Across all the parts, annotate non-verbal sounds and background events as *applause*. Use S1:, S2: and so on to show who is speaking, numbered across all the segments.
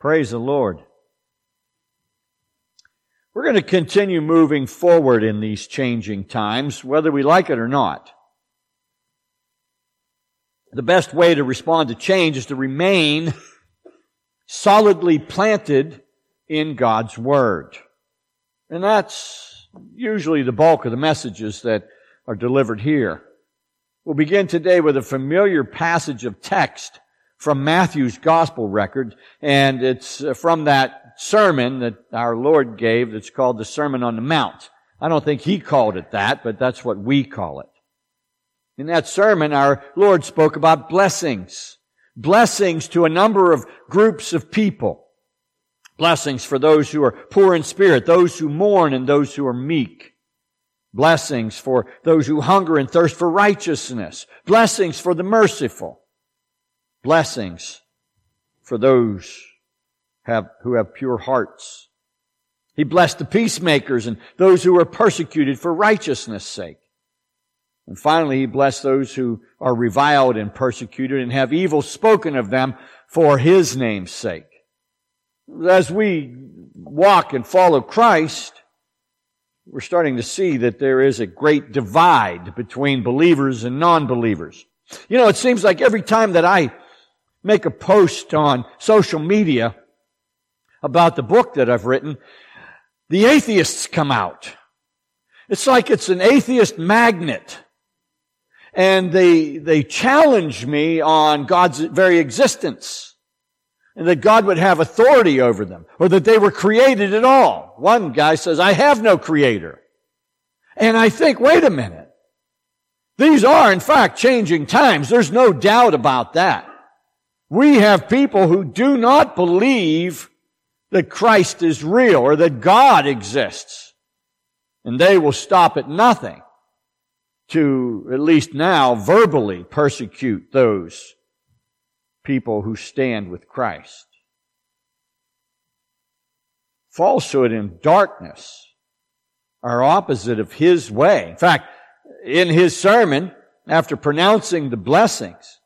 S1: Praise the Lord. We're going to continue moving forward in these changing times, whether we like it or not. The best way to respond to change is to remain *laughs* solidly planted in God's Word. And that's usually the bulk of the messages that are delivered here. We'll begin today with a familiar passage of text from Matthew's gospel record, and it's uh, from that sermon that our Lord gave that's called the Sermon on the Mount. I don't think he called it that, but that's what we call it. In that sermon, our Lord spoke about blessings. Blessings to a number of groups of people. Blessings for those who are poor in spirit, those who mourn, and those who are meek. Blessings for those who hunger and thirst for righteousness. Blessings for the merciful blessings for those have, who have pure hearts. He blessed the peacemakers and those who are persecuted for righteousness' sake. And finally, he blessed those who are reviled and persecuted and have evil spoken of them for his name's sake. As we walk and follow Christ, we're starting to see that there is a great divide between believers and non-believers. You know, it seems like every time that I make a post on social media about the book that I've written, the atheists come out. It's like it's an atheist magnet. And they, they challenge me on God's very existence. And that God would have authority over them. Or that they were created at all. One guy says, I have no creator. And I think, wait a minute. These are, in fact, changing times. There's no doubt about that. We have people who do not believe that Christ is real or that God exists. And they will stop at nothing to, at least now, verbally persecute those people who stand with Christ. Falsehood and darkness are opposite of His way. In fact, in His sermon, after pronouncing the blessings,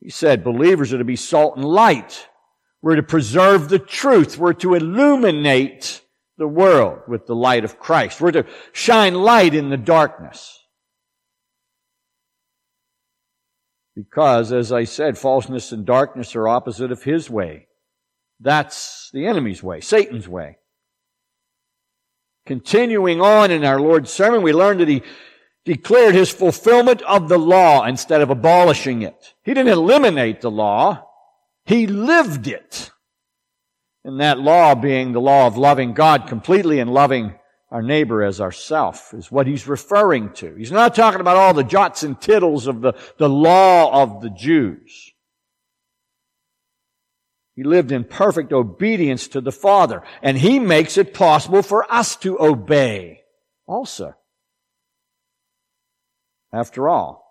S1: he said believers are to be salt and light. We're to preserve the truth. We're to illuminate the world with the light of Christ. We're to shine light in the darkness. Because, as I said, falseness and darkness are opposite of His way. That's the enemy's way, Satan's way. Continuing on in our Lord's sermon, we learned that He declared his fulfillment of the law instead of abolishing it. He didn't eliminate the law. He lived it. And that law being the law of loving God completely and loving our neighbor as ourself is what he's referring to. He's not talking about all the jots and tittles of the, the law of the Jews. He lived in perfect obedience to the Father, and he makes it possible for us to obey also. After all,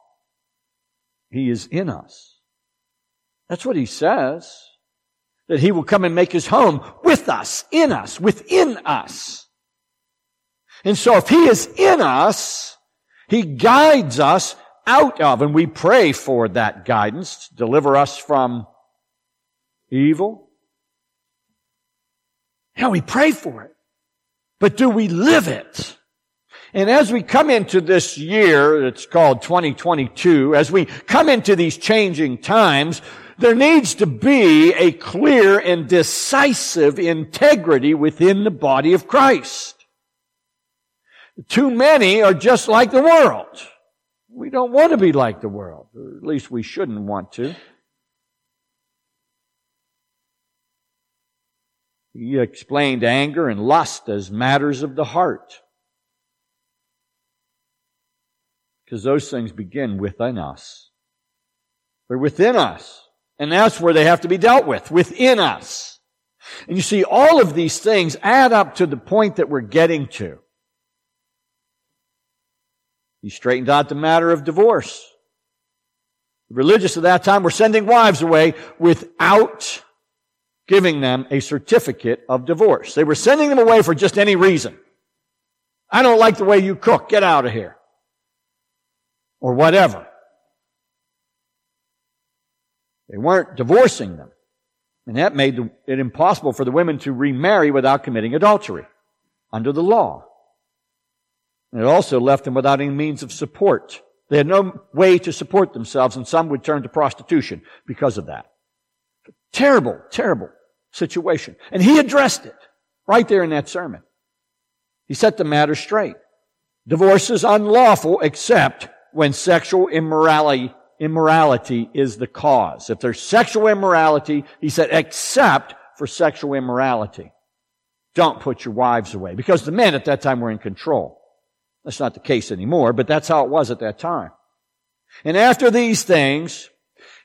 S1: He is in us. That's what He says. That He will come and make His home with us, in us, within us. And so if He is in us, He guides us out of, and we pray for that guidance to deliver us from evil. Yeah, we pray for it. But do we live it? And as we come into this year, it's called 2022, as we come into these changing times, there needs to be a clear and decisive integrity within the body of Christ. Too many are just like the world. We don't want to be like the world, or at least we shouldn't want to. He explained anger and lust as matters of the heart. Because those things begin within us. They're within us. And that's where they have to be dealt with, within us. And you see, all of these things add up to the point that we're getting to. He straightened out the matter of divorce. The religious at that time were sending wives away without giving them a certificate of divorce. They were sending them away for just any reason. I don't like the way you cook. Get out of here or whatever. They weren't divorcing them. And that made it impossible for the women to remarry without committing adultery under the law. And it also left them without any means of support. They had no way to support themselves, and some would turn to prostitution because of that. Terrible, terrible situation. And he addressed it right there in that sermon. He set the matter straight. Divorce is unlawful except when sexual immorality, immorality is the cause. If there's sexual immorality, he said, except for sexual immorality. Don't put your wives away. Because the men at that time were in control. That's not the case anymore, but that's how it was at that time. And after these things,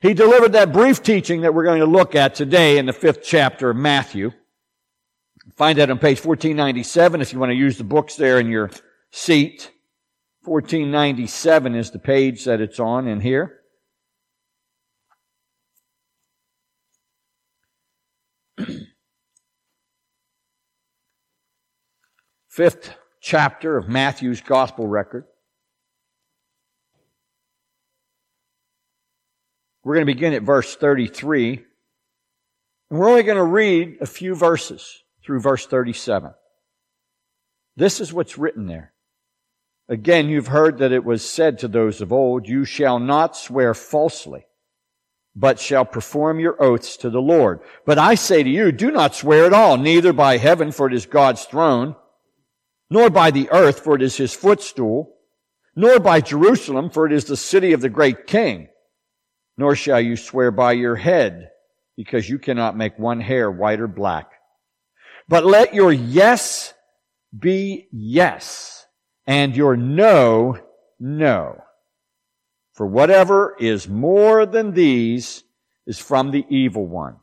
S1: he delivered that brief teaching that we're going to look at today in the fifth chapter of Matthew. Find that on page 1497 if you want to use the books there in your seat. 1497 is the page that it's on in here. *clears throat* Fifth chapter of Matthew's gospel record. We're going to begin at verse 33. And we're only going to read a few verses through verse 37. This is what's written there. Again, you've heard that it was said to those of old, you shall not swear falsely, but shall perform your oaths to the Lord. But I say to you, do not swear at all, neither by heaven, for it is God's throne, nor by the earth, for it is his footstool, nor by Jerusalem, for it is the city of the great king, nor shall you swear by your head, because you cannot make one hair white or black. But let your yes be yes, and your no, no. For whatever is more than these is from the evil one.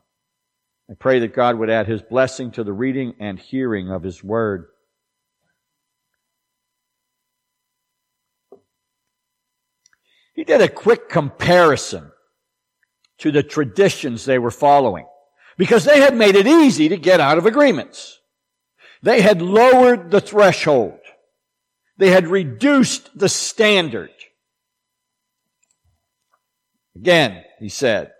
S1: I pray that God would add his blessing to the reading and hearing of his word. He did a quick comparison to the traditions they were following because they had made it easy to get out of agreements. They had lowered the threshold. They had reduced the standard. Again, he said,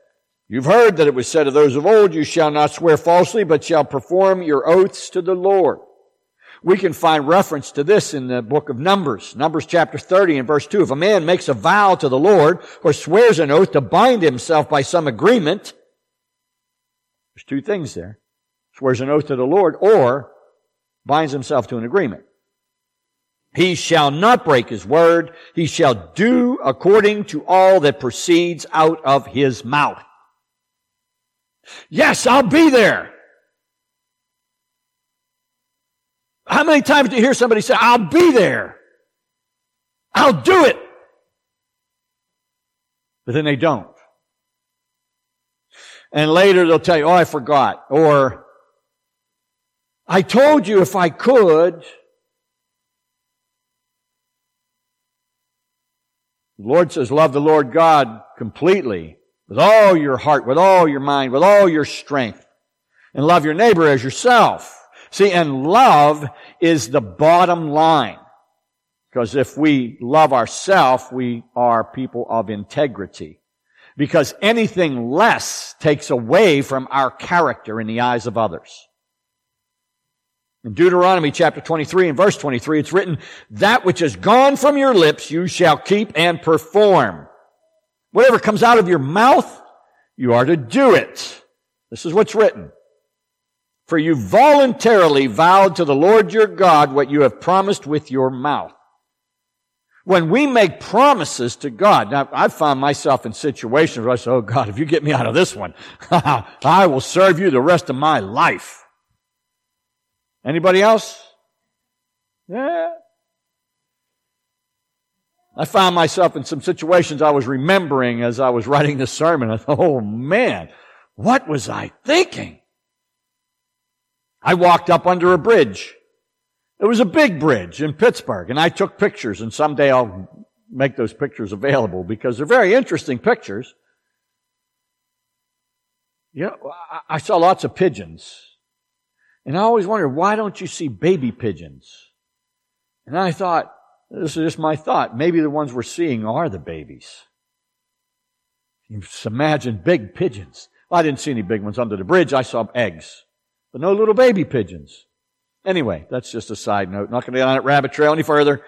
S1: You've heard that it was said of those of old, you shall not swear falsely, but shall perform your oaths to the Lord. We can find reference to this in the book of Numbers, Numbers chapter 30 and verse 2. If a man makes a vow to the Lord or swears an oath to bind himself by some agreement, there's two things there. Swears an oath to the Lord or binds himself to an agreement. He shall not break his word. He shall do according to all that proceeds out of his mouth. Yes, I'll be there. How many times do you hear somebody say, I'll be there? I'll do it. But then they don't. And later they'll tell you, oh, I forgot. Or, I told you if I could. The Lord says, love the Lord God completely, with all your heart, with all your mind, with all your strength. And love your neighbor as yourself. See, and love is the bottom line. Because if we love ourselves, we are people of integrity. Because anything less takes away from our character in the eyes of others. In Deuteronomy chapter 23 and verse 23, it's written, that which is gone from your lips you shall keep and perform. Whatever comes out of your mouth, you are to do it. This is what's written. For you voluntarily vowed to the Lord your God what you have promised with your mouth. When we make promises to God, now I've found myself in situations where I say, oh God, if you get me out of this one, *laughs* I will serve you the rest of my life. Anybody else? Yeah. I found myself in some situations I was remembering as I was writing this sermon. I thought, oh man, what was I thinking? I walked up under a bridge. It was a big bridge in Pittsburgh, and I took pictures, and someday I'll make those pictures available because they're very interesting pictures. You know, I saw lots of pigeons. And I always wondered, why don't you see baby pigeons? And I thought, this is just my thought, maybe the ones we're seeing are the babies. You just imagine big pigeons I didn't see any big ones under the bridge. I saw eggs, but no little baby pigeons. Anyway, that's just a side note. Not going to get on that rabbit trail any further.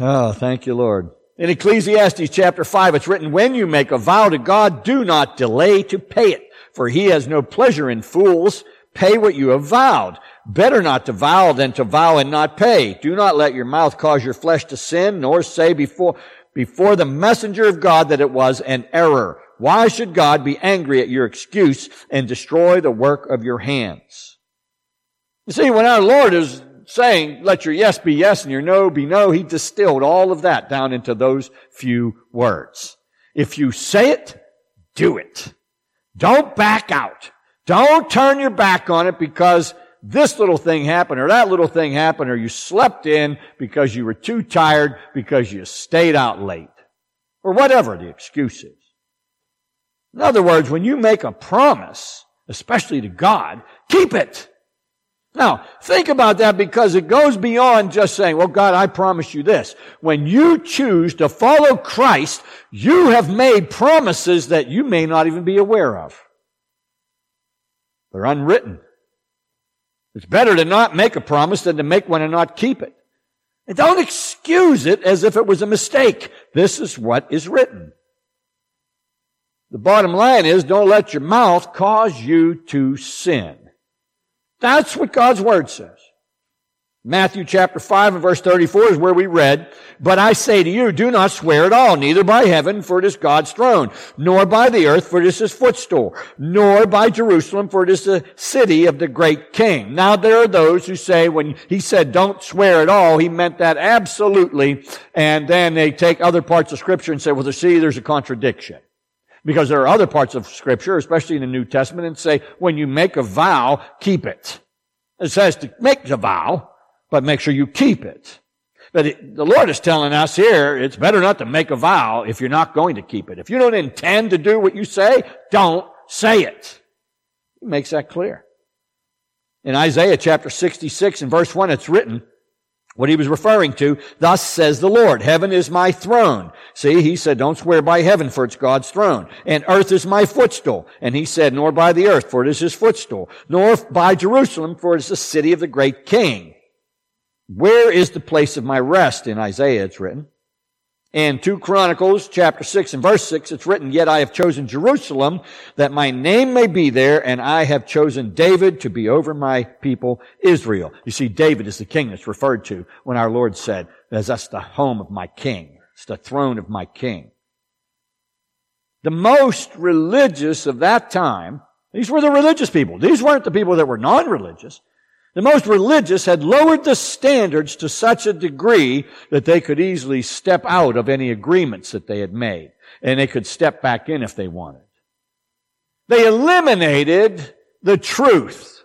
S1: Oh, thank you, Lord. In Ecclesiastes chapter 5, it's written, When you make a vow to God, do not delay to pay it, for he has no pleasure in fools. Pay what you have vowed. Better not to vow than to vow and not pay. Do not let your mouth cause your flesh to sin, nor say before, before the messenger of God that it was an error. Why should God be angry at your excuse and destroy the work of your hands? You see, when our Lord is saying, let your yes be yes and your no be no, he distilled all of that down into those few words. If you say it, do it. Don't back out. Don't turn your back on it because this little thing happened or that little thing happened or you slept in because you were too tired because you stayed out late or whatever the excuse is. In other words, when you make a promise, especially to God, keep it. Now, think about that because it goes beyond just saying, well, God, I promise you this. When you choose to follow Christ, you have made promises that you may not even be aware of. They're unwritten. It's better to not make a promise than to make one and not keep it. And don't excuse it as if it was a mistake. This is what is written. The bottom line is don't let your mouth cause you to sin. That's what God's Word says. Matthew chapter 5 and verse 34 is where we read, But I say to you, do not swear at all, neither by heaven, for it is God's throne, nor by the earth, for it is his footstool, nor by Jerusalem, for it is the city of the great king. Now there are those who say when he said don't swear at all, he meant that absolutely, and then they take other parts of scripture and say, well, see, there's a contradiction. Because there are other parts of scripture, especially in the New Testament, and say, when you make a vow, keep it. It says to make the vow, but make sure you keep it. But it, the Lord is telling us here, it's better not to make a vow if you're not going to keep it. If you don't intend to do what you say, don't say it. He makes that clear. In Isaiah chapter 66 and verse 1, it's written, what he was referring to, thus says the Lord, heaven is my throne. See, he said, don't swear by heaven, for it's God's throne. And earth is my footstool. And he said, nor by the earth, for it is his footstool. Nor by Jerusalem, for it is the city of the great king. Where is the place of my rest? In Isaiah, it's written. In 2 Chronicles chapter 6 and verse 6, it's written, Yet I have chosen Jerusalem that my name may be there, and I have chosen David to be over my people Israel. You see, David is the king that's referred to when our Lord said, that's the home of my king. It's the throne of my king. The most religious of that time, these were the religious people. These weren't the people that were non-religious. The most religious had lowered the standards to such a degree that they could easily step out of any agreements that they had made. And they could step back in if they wanted. They eliminated the truth.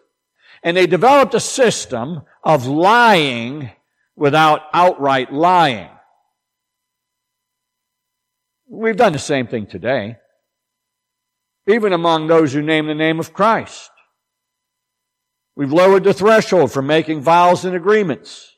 S1: And they developed a system of lying without outright lying. We've done the same thing today. Even among those who name the name of Christ. We've lowered the threshold for making vows and agreements.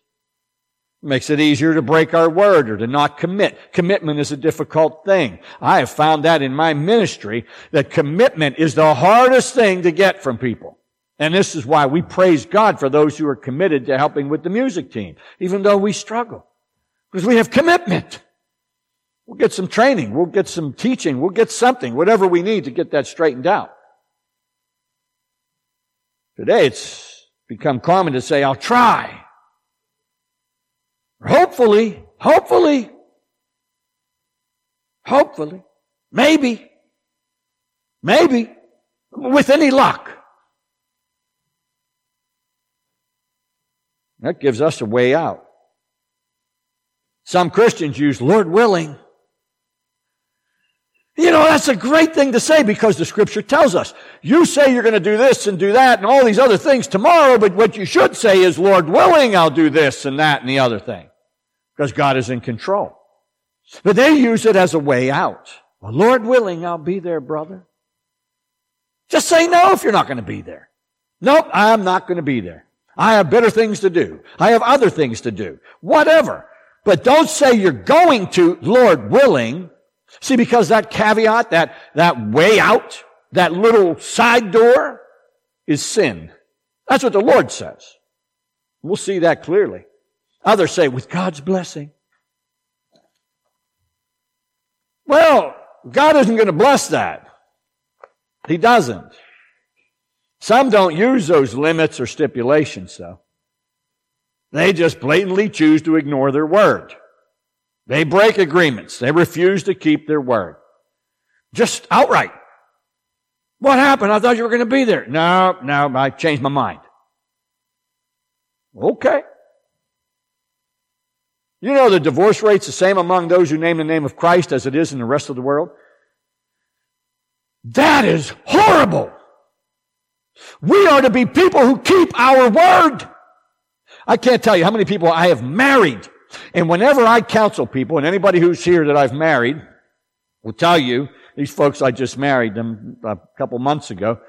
S1: It makes it easier to break our word or to not commit. Commitment is a difficult thing. I have found that in my ministry that commitment is the hardest thing to get from people. And this is why we praise God for those who are committed to helping with the music team, even though we struggle. Because we have commitment. We'll get some training. We'll get some teaching. We'll get something, whatever we need to get that straightened out. Today it's become common to say, I'll try. Hopefully, hopefully, hopefully, maybe, maybe, with any luck. That gives us a way out. Some Christians use Lord willing. You know, that's a great thing to say because the scripture tells us. You say you're going to do this and do that and all these other things tomorrow, but what you should say is, Lord willing, I'll do this and that and the other thing. Because God is in control. But they use it as a way out. Well, Lord willing, I'll be there, brother. Just say no if you're not going to be there. Nope, I'm not going to be there. I have better things to do. I have other things to do. Whatever. But don't say you're going to, Lord willing, See, because that caveat, that, that way out, that little side door is sin. That's what the Lord says. We'll see that clearly. Others say, with God's blessing. Well, God isn't going to bless that. He doesn't. Some don't use those limits or stipulations, though. They just blatantly choose to ignore their word. They break agreements. They refuse to keep their word. Just outright. What happened? I thought you were going to be there. No, no, I changed my mind. Okay. You know the divorce rate's the same among those who name the name of Christ as it is in the rest of the world? That is horrible. We are to be people who keep our word. I can't tell you how many people I have married. And whenever I counsel people, and anybody who's here that I've married will tell you, these folks I just married them a couple months ago.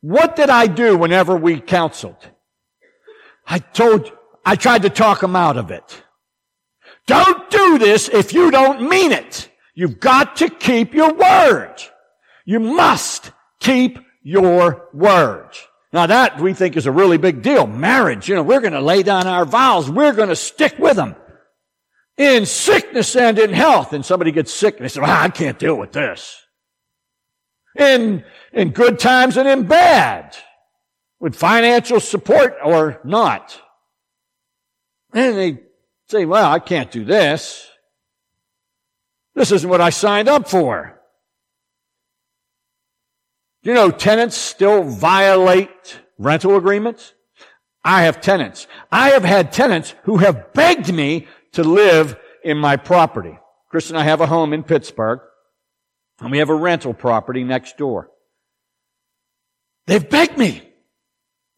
S1: What did I do whenever we counseled? I told, I tried to talk them out of it. Don't do this if you don't mean it. You've got to keep your word. You must keep your word. Now that we think is a really big deal. Marriage, you know, we're going to lay down our vows. We're going to stick with them in sickness and in health. And somebody gets sick and they say, well, I can't deal with this. In, in good times and in bad. With financial support or not. And they say, well, I can't do this. This isn't what I signed up for. You know, tenants still violate rental agreements. I have tenants. I have had tenants who have begged me to live in my property. Chris and I have a home in Pittsburgh, and we have a rental property next door. They've begged me.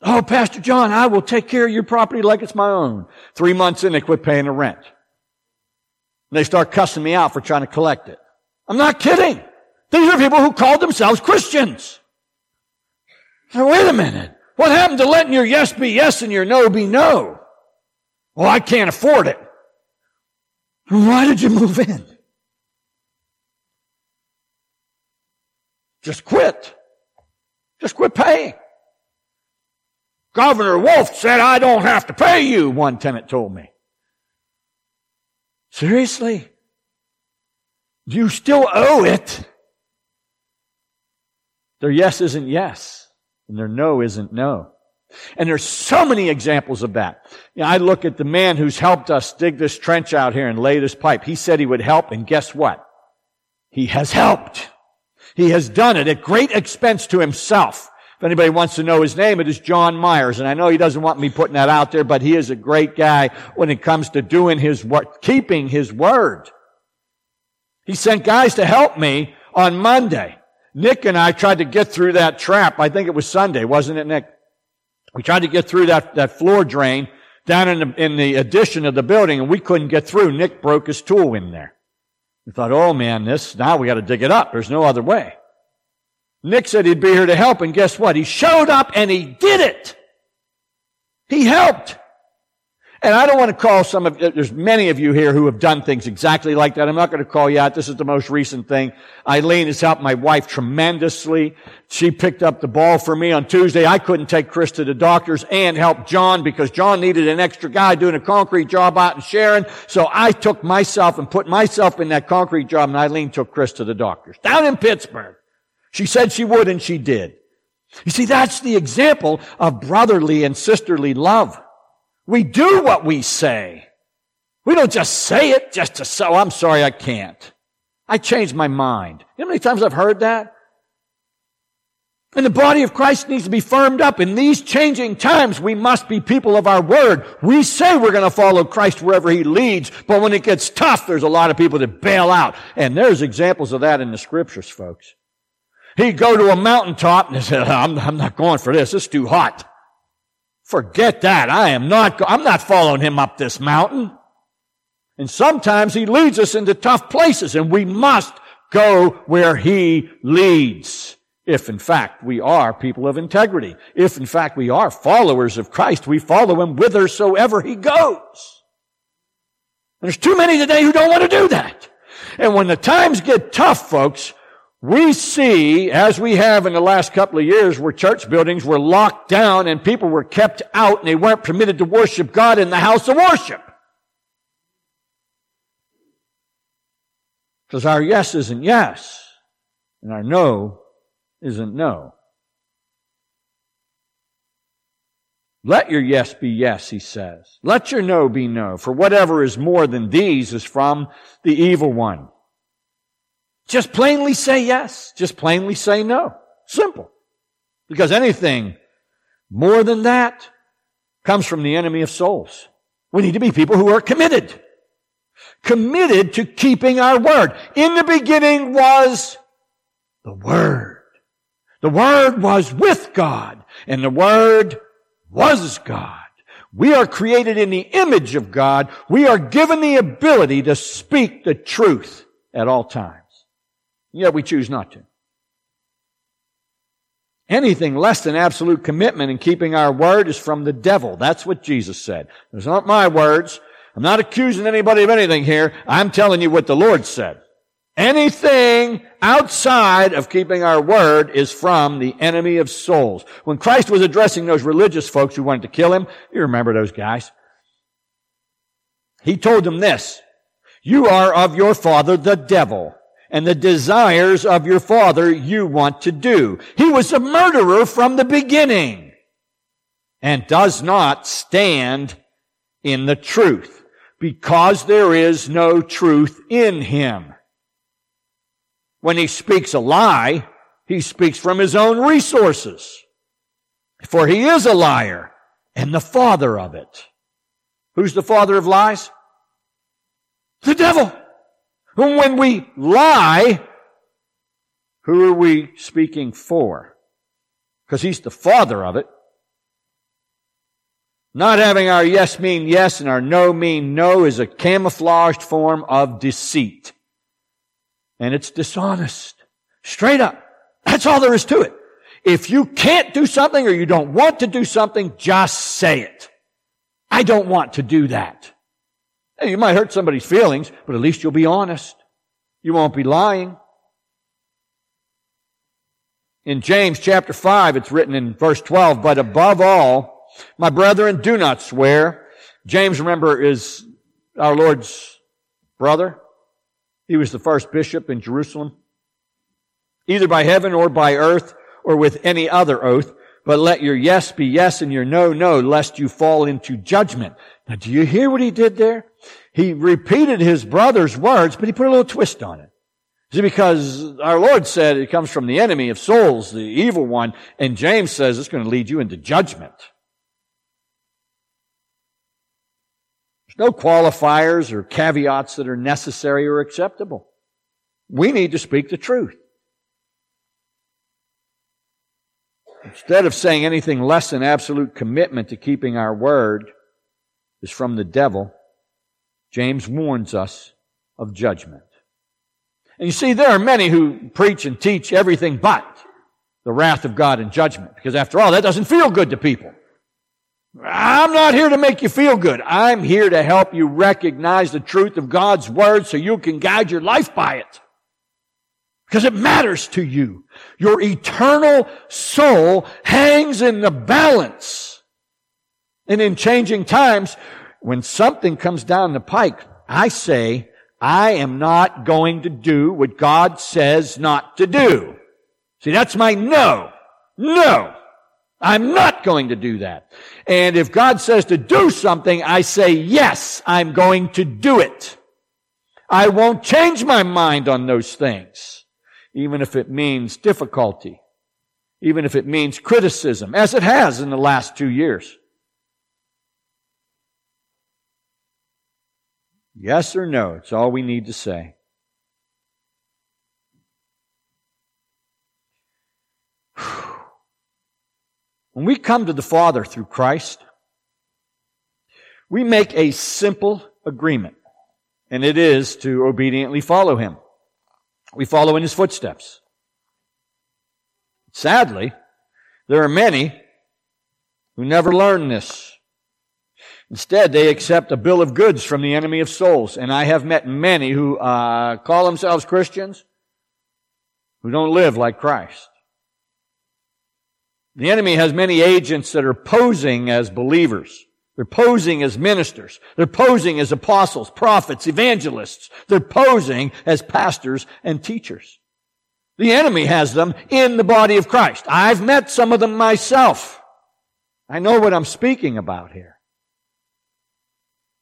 S1: Oh, Pastor John, I will take care of your property like it's my own. Three months in, they quit paying the rent. And they start cussing me out for trying to collect it. I'm not kidding. These are people who called themselves Christians. Wait a minute. What happened to letting your yes be yes and your no be no? Well, I can't afford it. Why did you move in? Just quit. Just quit paying. Governor Wolf said, I don't have to pay you, one tenant told me. Seriously? You still owe it. Their yes isn't yes, and their no isn't no. And there's so many examples of that. You know, I look at the man who's helped us dig this trench out here and lay this pipe. He said he would help, and guess what? He has helped. He has done it at great expense to himself. If anybody wants to know his name, it is John Myers. And I know he doesn't want me putting that out there, but he is a great guy when it comes to doing his work, keeping his word. He sent guys to help me on Monday. Nick and I tried to get through that trap. I think it was Sunday, wasn't it, Nick? We tried to get through that, that floor drain down in the, in the addition of the building and we couldn't get through. Nick broke his tool in there. We thought, oh man, this, now we gotta dig it up. There's no other way. Nick said he'd be here to help and guess what? He showed up and he did it. He helped. And I don't want to call some of, there's many of you here who have done things exactly like that. I'm not going to call you out. This is the most recent thing. Eileen has helped my wife tremendously. She picked up the ball for me on Tuesday. I couldn't take Chris to the doctors and help John because John needed an extra guy doing a concrete job out in Sharon. So I took myself and put myself in that concrete job and Eileen took Chris to the doctors down in Pittsburgh. She said she would and she did. You see, that's the example of brotherly and sisterly love. We do what we say. We don't just say it just to say, oh, I'm sorry, I can't. I changed my mind. You know how many times I've heard that? And the body of Christ needs to be firmed up. In these changing times, we must be people of our word. We say we're going to follow Christ wherever he leads, but when it gets tough, there's a lot of people that bail out. And there's examples of that in the scriptures, folks. He'd go to a mountaintop and say, I'm, I'm not going for this. It's too hot. Forget that. I am not, I'm not following him up this mountain. And sometimes he leads us into tough places and we must go where he leads. If in fact we are people of integrity. If in fact we are followers of Christ, we follow him whithersoever he goes. There's too many today who don't want to do that. And when the times get tough, folks, we see, as we have in the last couple of years, where church buildings were locked down and people were kept out and they weren't permitted to worship God in the house of worship. Because our yes isn't yes, and our no isn't no. Let your yes be yes, he says. Let your no be no, for whatever is more than these is from the evil one. Just plainly say yes. Just plainly say no. Simple. Because anything more than that comes from the enemy of souls. We need to be people who are committed. Committed to keeping our word. In the beginning was the Word. The Word was with God, and the Word was God. We are created in the image of God. We are given the ability to speak the truth at all times. Yet we choose not to. Anything less than absolute commitment in keeping our word is from the devil. That's what Jesus said. Those aren't my words. I'm not accusing anybody of anything here. I'm telling you what the Lord said. Anything outside of keeping our word is from the enemy of souls. When Christ was addressing those religious folks who wanted to kill him, you remember those guys. He told them this, you are of your father the devil, and the desires of your father you want to do. He was a murderer from the beginning and does not stand in the truth because there is no truth in him. When he speaks a lie, he speaks from his own resources. For he is a liar and the father of it. Who's the father of lies? The devil. When we lie, who are we speaking for? Because he's the father of it. Not having our yes mean yes and our no mean no is a camouflaged form of deceit. And it's dishonest. Straight up. That's all there is to it. If you can't do something or you don't want to do something, just say it. I don't want to do that. You might hurt somebody's feelings, but at least you'll be honest. You won't be lying. In James chapter 5, it's written in verse 12, but above all, my brethren, do not swear. James, remember, is our Lord's brother. He was the first bishop in Jerusalem. Either by heaven or by earth or with any other oath, but let your yes be yes and your no, no, lest you fall into judgment. Now, do you hear what he did there? He repeated his brother's words, but he put a little twist on it. See, because our Lord said it comes from the enemy of souls, the evil one, and James says it's going to lead you into judgment. There's no qualifiers or caveats that are necessary or acceptable. We need to speak the truth. Instead of saying anything less than absolute commitment to keeping our word is from the devil, James warns us of judgment. And you see, there are many who preach and teach everything but the wrath of God and judgment, because after all, that doesn't feel good to people. I'm not here to make you feel good. I'm here to help you recognize the truth of God's Word so you can guide your life by it. Because it matters to you. Your eternal soul hangs in the balance. And in changing times, when something comes down the pike, I say, I am not going to do what God says not to do. See, that's my no. No. I'm not going to do that. And if God says to do something, I say, yes, I'm going to do it. I won't change my mind on those things, even if it means difficulty, even if it means criticism, as it has in the last two years. Yes or no, it's all we need to say. *sighs* When we come to the Father through Christ, we make a simple agreement, and it is to obediently follow Him. We follow in His footsteps. Sadly, there are many who never learn this. Instead, they accept a bill of goods from the enemy of souls. And I have met many who uh, call themselves Christians, who don't live like Christ. The enemy has many agents that are posing as believers. They're posing as ministers. They're posing as apostles, prophets, evangelists. They're posing as pastors and teachers. The enemy has them in the body of Christ. I've met some of them myself. I know what I'm speaking about here.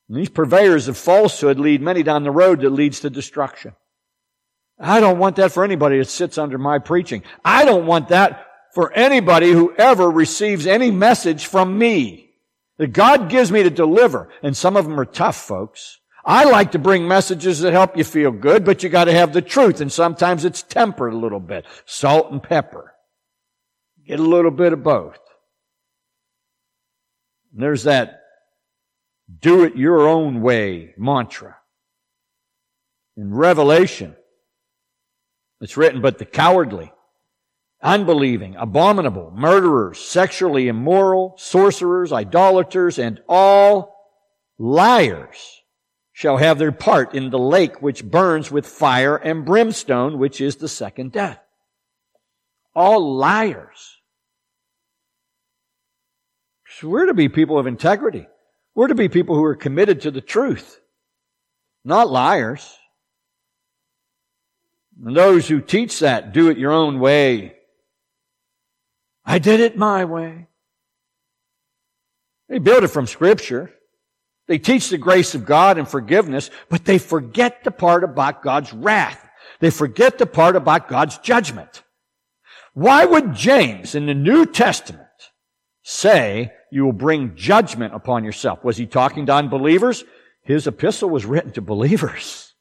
S1: And these purveyors of falsehood lead many down the road that leads to destruction. I don't want that for anybody that sits under my preaching. I don't want that for anybody who ever receives any message from me that God gives me to deliver. And some of them are tough, folks. I like to bring messages that help you feel good, but you gotta have the truth. And sometimes it's tempered a little bit. Salt and pepper. Get a little bit of both. And there's that do it your own way mantra. In Revelation, it's written, but the cowardly, unbelieving, abominable, murderers, sexually immoral, sorcerers, idolaters, and all liars shall have their part in the lake which burns with fire and brimstone, which is the second death. All liars. So we're to be people of integrity. We're to be people who are committed to the truth, not liars. And those who teach that do it your own way. I did it my way. They build it from scripture. They teach the grace of God and forgiveness, but they forget the part about God's wrath. They forget the part about God's judgment. Why would James in the New Testament say you will bring judgment upon yourself? Was he talking to unbelievers? His epistle was written to believers.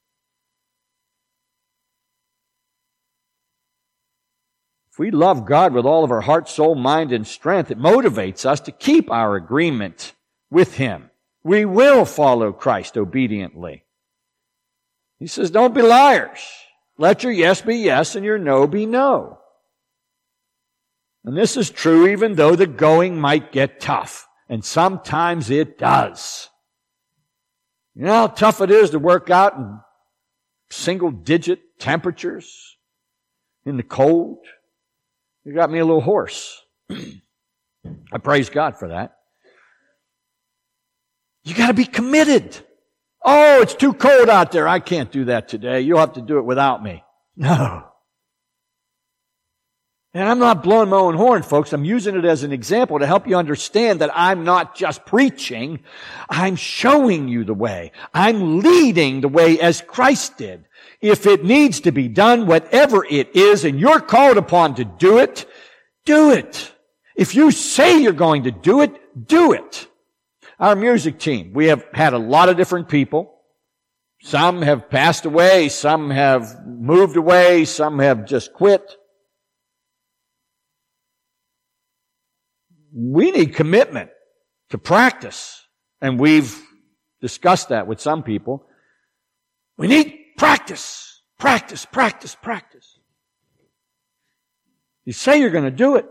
S1: If we love God with all of our heart, soul, mind, and strength, it motivates us to keep our agreement with Him. We will follow Christ obediently. He says, don't be liars. Let your yes be yes and your no be no. And this is true even though the going might get tough. And sometimes it does. You know how tough it is to work out in single digit temperatures in the cold? You got me a little hoarse. *clears throat* I praise God for that. You got to be committed. Oh, it's too cold out there. I can't do that today. You'll have to do it without me. No. And I'm not blowing my own horn, folks. I'm using it as an example to help you understand that I'm not just preaching. I'm showing you the way. I'm leading the way as Christ did. If it needs to be done, whatever it is, and you're called upon to do it, do it. If you say you're going to do it, do it. Our music team, we have had a lot of different people. Some have passed away, some have moved away, some have just quit. We need commitment to practice. And we've discussed that with some people. We need Practice, practice, practice, practice. You say you're going to do it,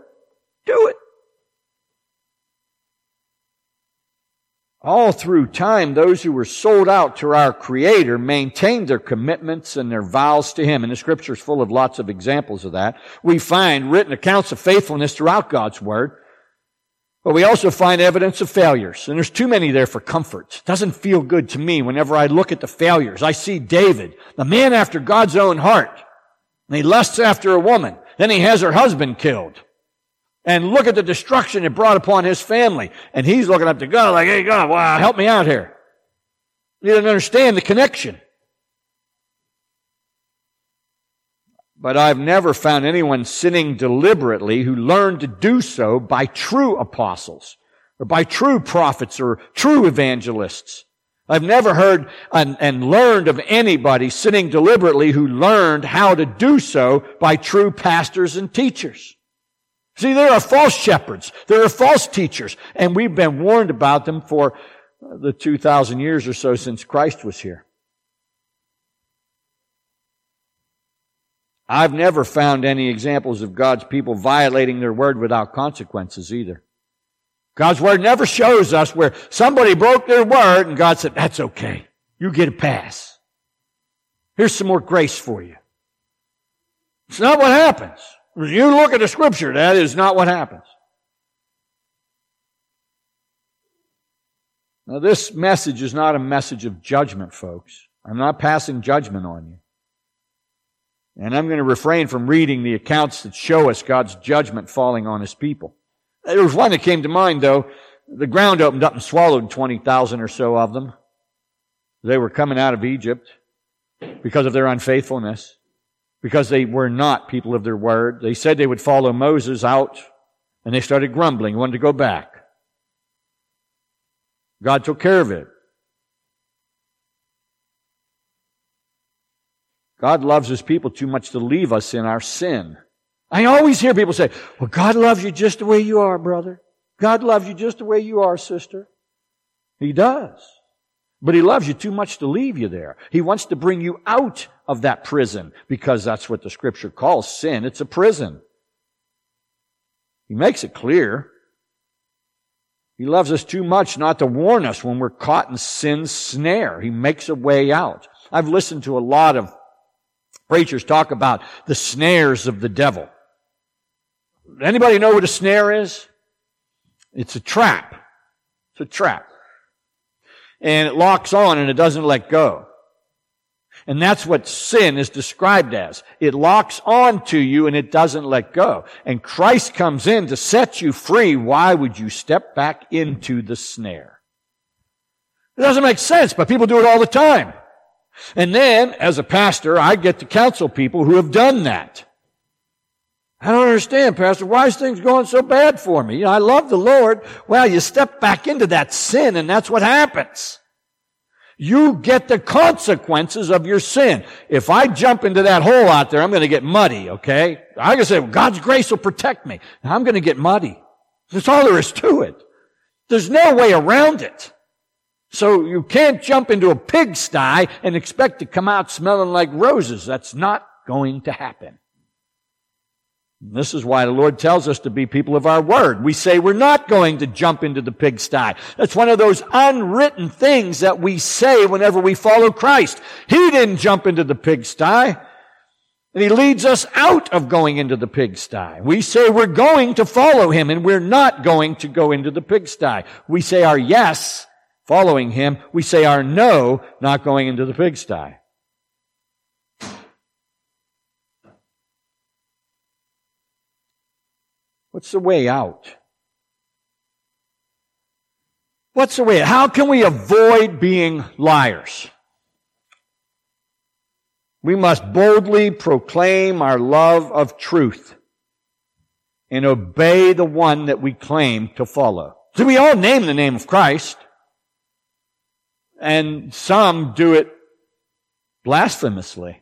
S1: do it. All through time, those who were sold out to our Creator maintained their commitments and their vows to Him. And the scripture is full of lots of examples of that. We find written accounts of faithfulness throughout God's Word. But we also find evidence of failures, and there's too many there for comfort. It doesn't feel good to me whenever I look at the failures. I see David, the man after God's own heart, and he lusts after a woman. Then he has her husband killed. And look at the destruction it brought upon his family. And he's looking up to God like, hey God, wow, help me out here. You didn't understand the connection. But I've never found anyone sinning deliberately who learned to do so by true apostles or by true prophets or true evangelists. I've never heard and, and, learned of anybody sinning deliberately who learned how to do so by true pastors and teachers. See, there are false shepherds. There are false teachers. And we've been warned about them for the 2,000 years or so since Christ was here. I've never found any examples of God's people violating their word without consequences either. God's word never shows us where somebody broke their word and God said, that's okay. You get a pass. Here's some more grace for you. It's not what happens. When you look at the scripture, that is not what happens. Now, this message is not a message of judgment, folks. I'm not passing judgment on you. And I'm going to refrain from reading the accounts that show us God's judgment falling on his people. There was one that came to mind, though. The ground opened up and swallowed 20,000 or so of them. They were coming out of Egypt because of their unfaithfulness, because they were not people of their word. They said they would follow Moses out, and they started grumbling, wanted to go back. God took care of it. God loves his people too much to leave us in our sin. I always hear people say, well, God loves you just the way you are, brother. God loves you just the way you are, sister. He does. But he loves you too much to leave you there. He wants to bring you out of that prison because that's what the scripture calls sin. It's a prison. He makes it clear. He loves us too much not to warn us when we're caught in sin's snare. He makes a way out. I've listened to a lot of preachers talk about the snares of the devil. Anybody know what a snare is? It's a trap. It's a trap. And it locks on and it doesn't let go. And that's what sin is described as. It locks on to you and it doesn't let go. And Christ comes in to set you free. Why would you step back into the snare? It doesn't make sense, but people do it all the time. And then, as a pastor, I get to counsel people who have done that. I don't understand, Pastor. Why is things going so bad for me? You know, I love the Lord. Well, you step back into that sin and that's what happens. You get the consequences of your sin. If I jump into that hole out there, I'm going to get muddy, okay? I can say, well, God's grace will protect me. I'm going to get muddy. That's all there is to it. There's no way around it. So you can't jump into a pigsty and expect to come out smelling like roses. That's not going to happen. This is why the Lord tells us to be people of our word. We say we're not going to jump into the pigsty. That's one of those unwritten things that we say whenever we follow Christ. He didn't jump into the pigsty. And he leads us out of going into the pigsty. We say we're going to follow him and we're not going to go into the pigsty. We say our yes, following him. We say our no, not going into the pigsty. What's the way out? What's the way? How can we avoid being liars? We must boldly proclaim our love of truth and obey the one that we claim to follow. So we all name the name of Christ, and some do it blasphemously.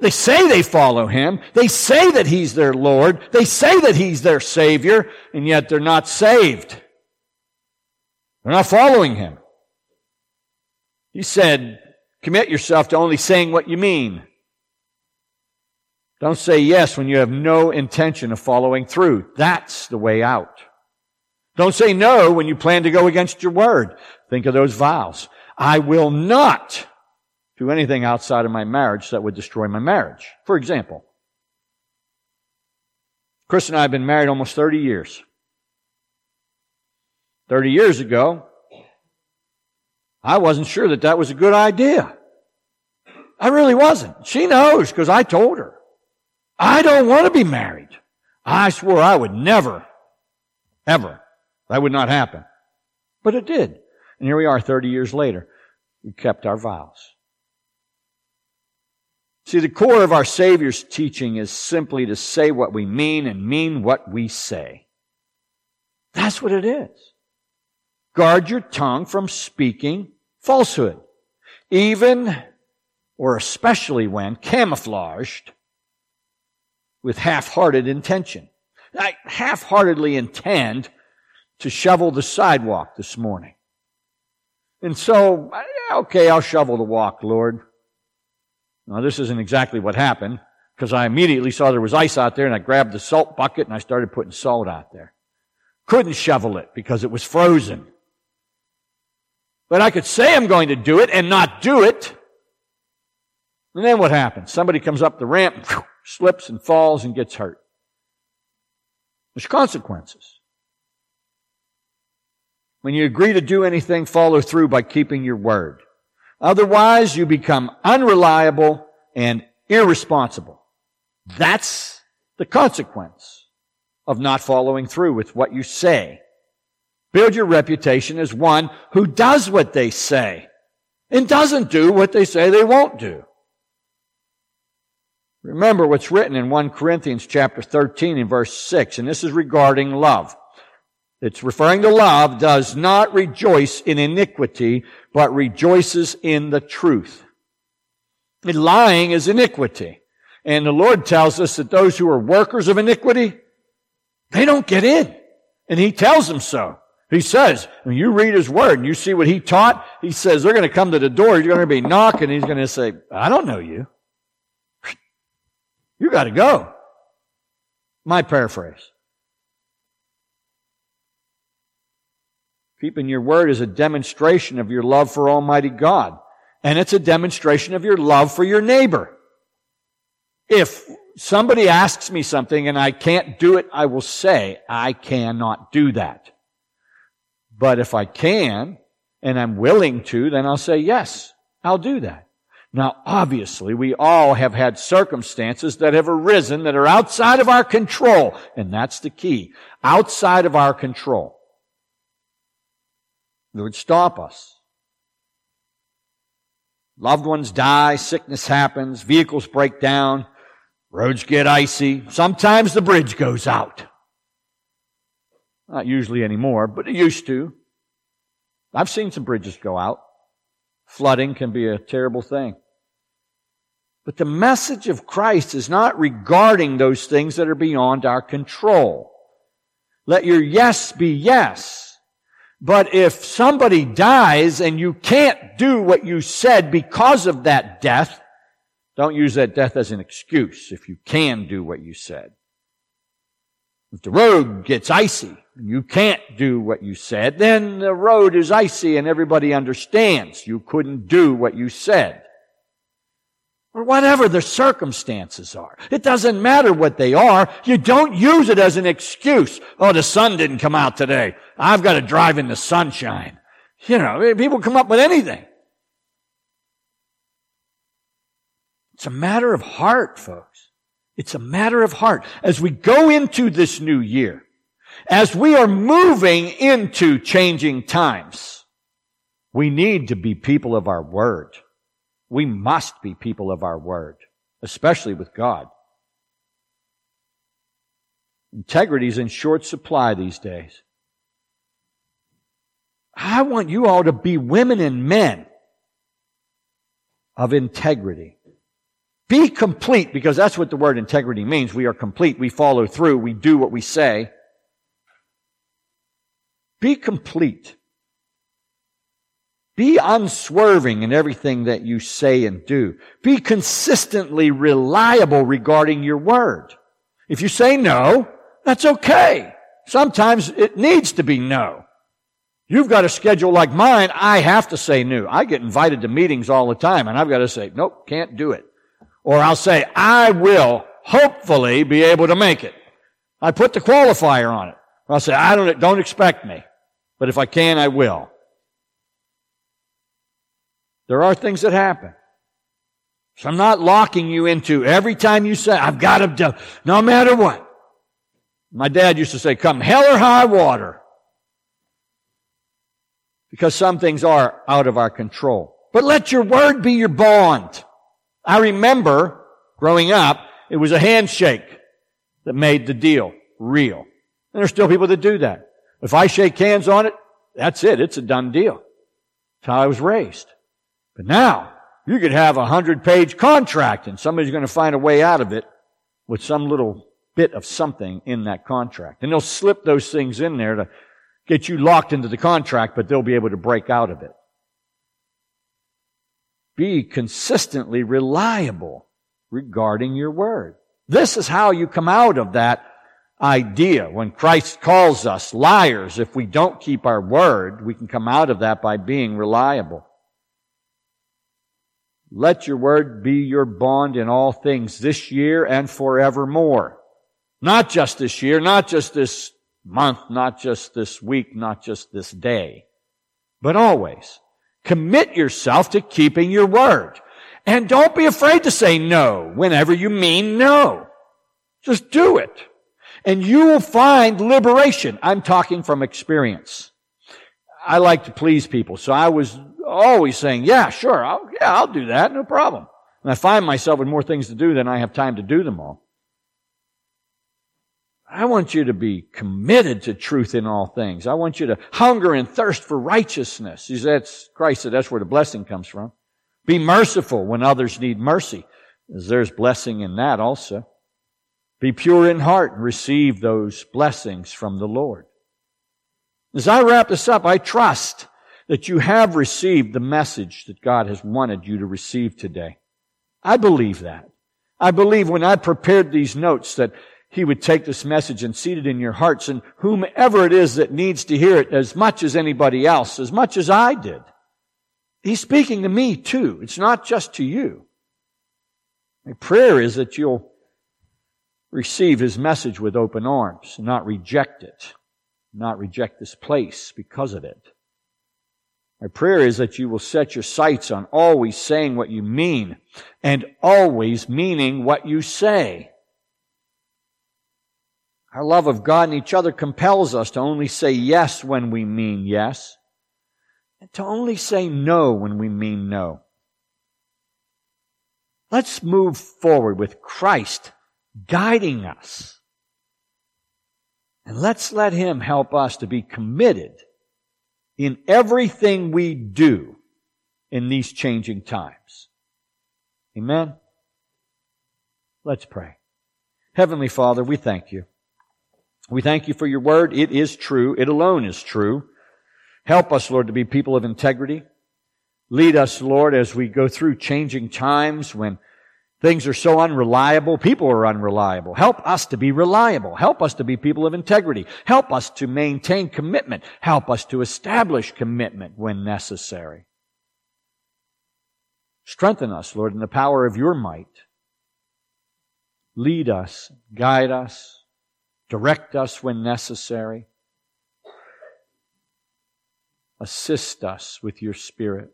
S1: They say they follow him. They say that he's their Lord. They say that he's their Savior, and yet they're not saved. They're not following him. He said, commit yourself to only saying what you mean. Don't say yes when you have no intention of following through. That's the way out. Don't say no when you plan to go against your word. Think of those vows. I will not do anything outside of my marriage that would destroy my marriage. For example, Chris and I have been married almost 30 years. 30 years ago, I wasn't sure that that was a good idea. I really wasn't. She knows because I told her. I don't want to be married. I swore I would never, ever. That would not happen. But it did. And here we are 30 years later. We kept our vows. See, the core of our Savior's teaching is simply to say what we mean and mean what we say. That's what it is. Guard your tongue from speaking falsehood, even or especially when camouflaged with half-hearted intention. I half-heartedly intend to shovel the sidewalk this morning. And so, okay, I'll shovel the walk, Lord. Now, this isn't exactly what happened because I immediately saw there was ice out there and I grabbed the salt bucket and I started putting salt out there. Couldn't shovel it because it was frozen. But I could say I'm going to do it and not do it. And then what happens? Somebody comes up the ramp, slips and falls and gets hurt. There's consequences. When you agree to do anything, follow through by keeping your word. Otherwise, you become unreliable and irresponsible. That's the consequence of not following through with what you say. Build your reputation as one who does what they say and doesn't do what they say they won't do. Remember what's written in 1 Corinthians chapter 13 and verse 6, and this is regarding love. It's referring to love does not rejoice in iniquity, but rejoices in the truth. And lying is iniquity. And the Lord tells us that those who are workers of iniquity, they don't get in. And He tells them so. He says, when you read His Word and you see what He taught, He says they're going to come to the door, you're going to be knocking, He's going to say, I don't know you. You got to go. My paraphrase. Keeping your word is a demonstration of your love for Almighty God. And it's a demonstration of your love for your neighbor. If somebody asks me something and I can't do it, I will say, I cannot do that. But if I can, and I'm willing to, then I'll say, yes, I'll do that. Now, obviously, we all have had circumstances that have arisen that are outside of our control. And that's the key. Outside of our control. That would stop us. Loved ones die, sickness happens, vehicles break down, roads get icy, sometimes the bridge goes out. Not usually anymore, but it used to. I've seen some bridges go out. Flooding can be a terrible thing. But the message of Christ is not regarding those things that are beyond our control. Let your yes be yes. But if somebody dies and you can't do what you said because of that death, don't use that death as an excuse if you can do what you said. If the road gets icy and you can't do what you said, then the road is icy and everybody understands you couldn't do what you said or whatever the circumstances are. It doesn't matter what they are. You don't use it as an excuse. Oh, the sun didn't come out today. I've got to drive in the sunshine. You know, people come up with anything. It's a matter of heart, folks. It's a matter of heart. As we go into this new year, as we are moving into changing times, we need to be people of our word. We must be people of our word, especially with God. Integrity is in short supply these days. I want you all to be women and men of integrity. Be complete because that's what the word integrity means. We are complete. We follow through. We do what we say. Be complete. Be unswerving in everything that you say and do. Be consistently reliable regarding your word. If you say no, that's okay. Sometimes it needs to be no. You've got a schedule like mine, I have to say no. I get invited to meetings all the time and I've got to say, nope, can't do it. Or I'll say, I will hopefully be able to make it. I put the qualifier on it. I'll say, I don't, don't expect me. But if I can, I will. There are things that happen. So I'm not locking you into every time you say, I've got to do, no matter what. My dad used to say, come hell or high water. Because some things are out of our control. But let your word be your bond. I remember growing up, it was a handshake that made the deal real. And there's still people that do that. If I shake hands on it, that's it. It's a done deal. That's how I was raised. But now, you could have a hundred page contract and somebody's going to find a way out of it with some little bit of something in that contract. And they'll slip those things in there to get you locked into the contract, but they'll be able to break out of it. Be consistently reliable regarding your word. This is how you come out of that idea. When Christ calls us liars, if we don't keep our word, we can come out of that by being reliable. Let your word be your bond in all things this year and forevermore. Not just this year, not just this month, not just this week, not just this day, but always. Commit yourself to keeping your word. And don't be afraid to say no whenever you mean no. Just do it. And you will find liberation. I'm talking from experience. I like to please people, so I was always saying, yeah, sure, I'll, yeah, I'll do that, no problem. And I find myself with more things to do than I have time to do them all. I want you to be committed to truth in all things. I want you to hunger and thirst for righteousness. That's, Christ said that's where the blessing comes from. Be merciful when others need mercy, there's blessing in that also. Be pure in heart and receive those blessings from the Lord. As I wrap this up, I trust that you have received the message that God has wanted you to receive today. I believe that. I believe when I prepared these notes that He would take this message and seat it in your hearts and whomever it is that needs to hear it as much as anybody else, as much as I did. He's speaking to me too. It's not just to you. My prayer is that you'll receive his message with open arms, not reject it, not reject this place because of it. My prayer is that you will set your sights on always saying what you mean and always meaning what you say. Our love of God and each other compels us to only say yes when we mean yes and to only say no when we mean no. Let's move forward with Christ guiding us. And let's let Him help us to be committed in everything we do in these changing times. Amen? Let's pray. Heavenly Father, we thank you. We thank you for your word. It is true. It alone is true. Help us, Lord, to be people of integrity. Lead us, Lord, as we go through changing times when things are so unreliable. People are unreliable. Help us to be reliable. Help us to be people of integrity. Help us to maintain commitment. Help us to establish commitment when necessary. Strengthen us, Lord, in the power of your might. Lead us, guide us, direct us when necessary. Assist us with your Spirit.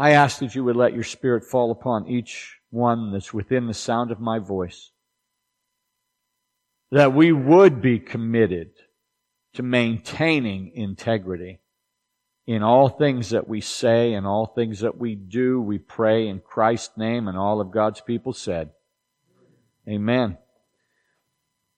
S1: I ask that you would let your Spirit fall upon each one that's within the sound of my voice. That we would be committed to maintaining integrity in all things that we say and all things that we do. We pray in Christ's name and all of God's people said. Amen.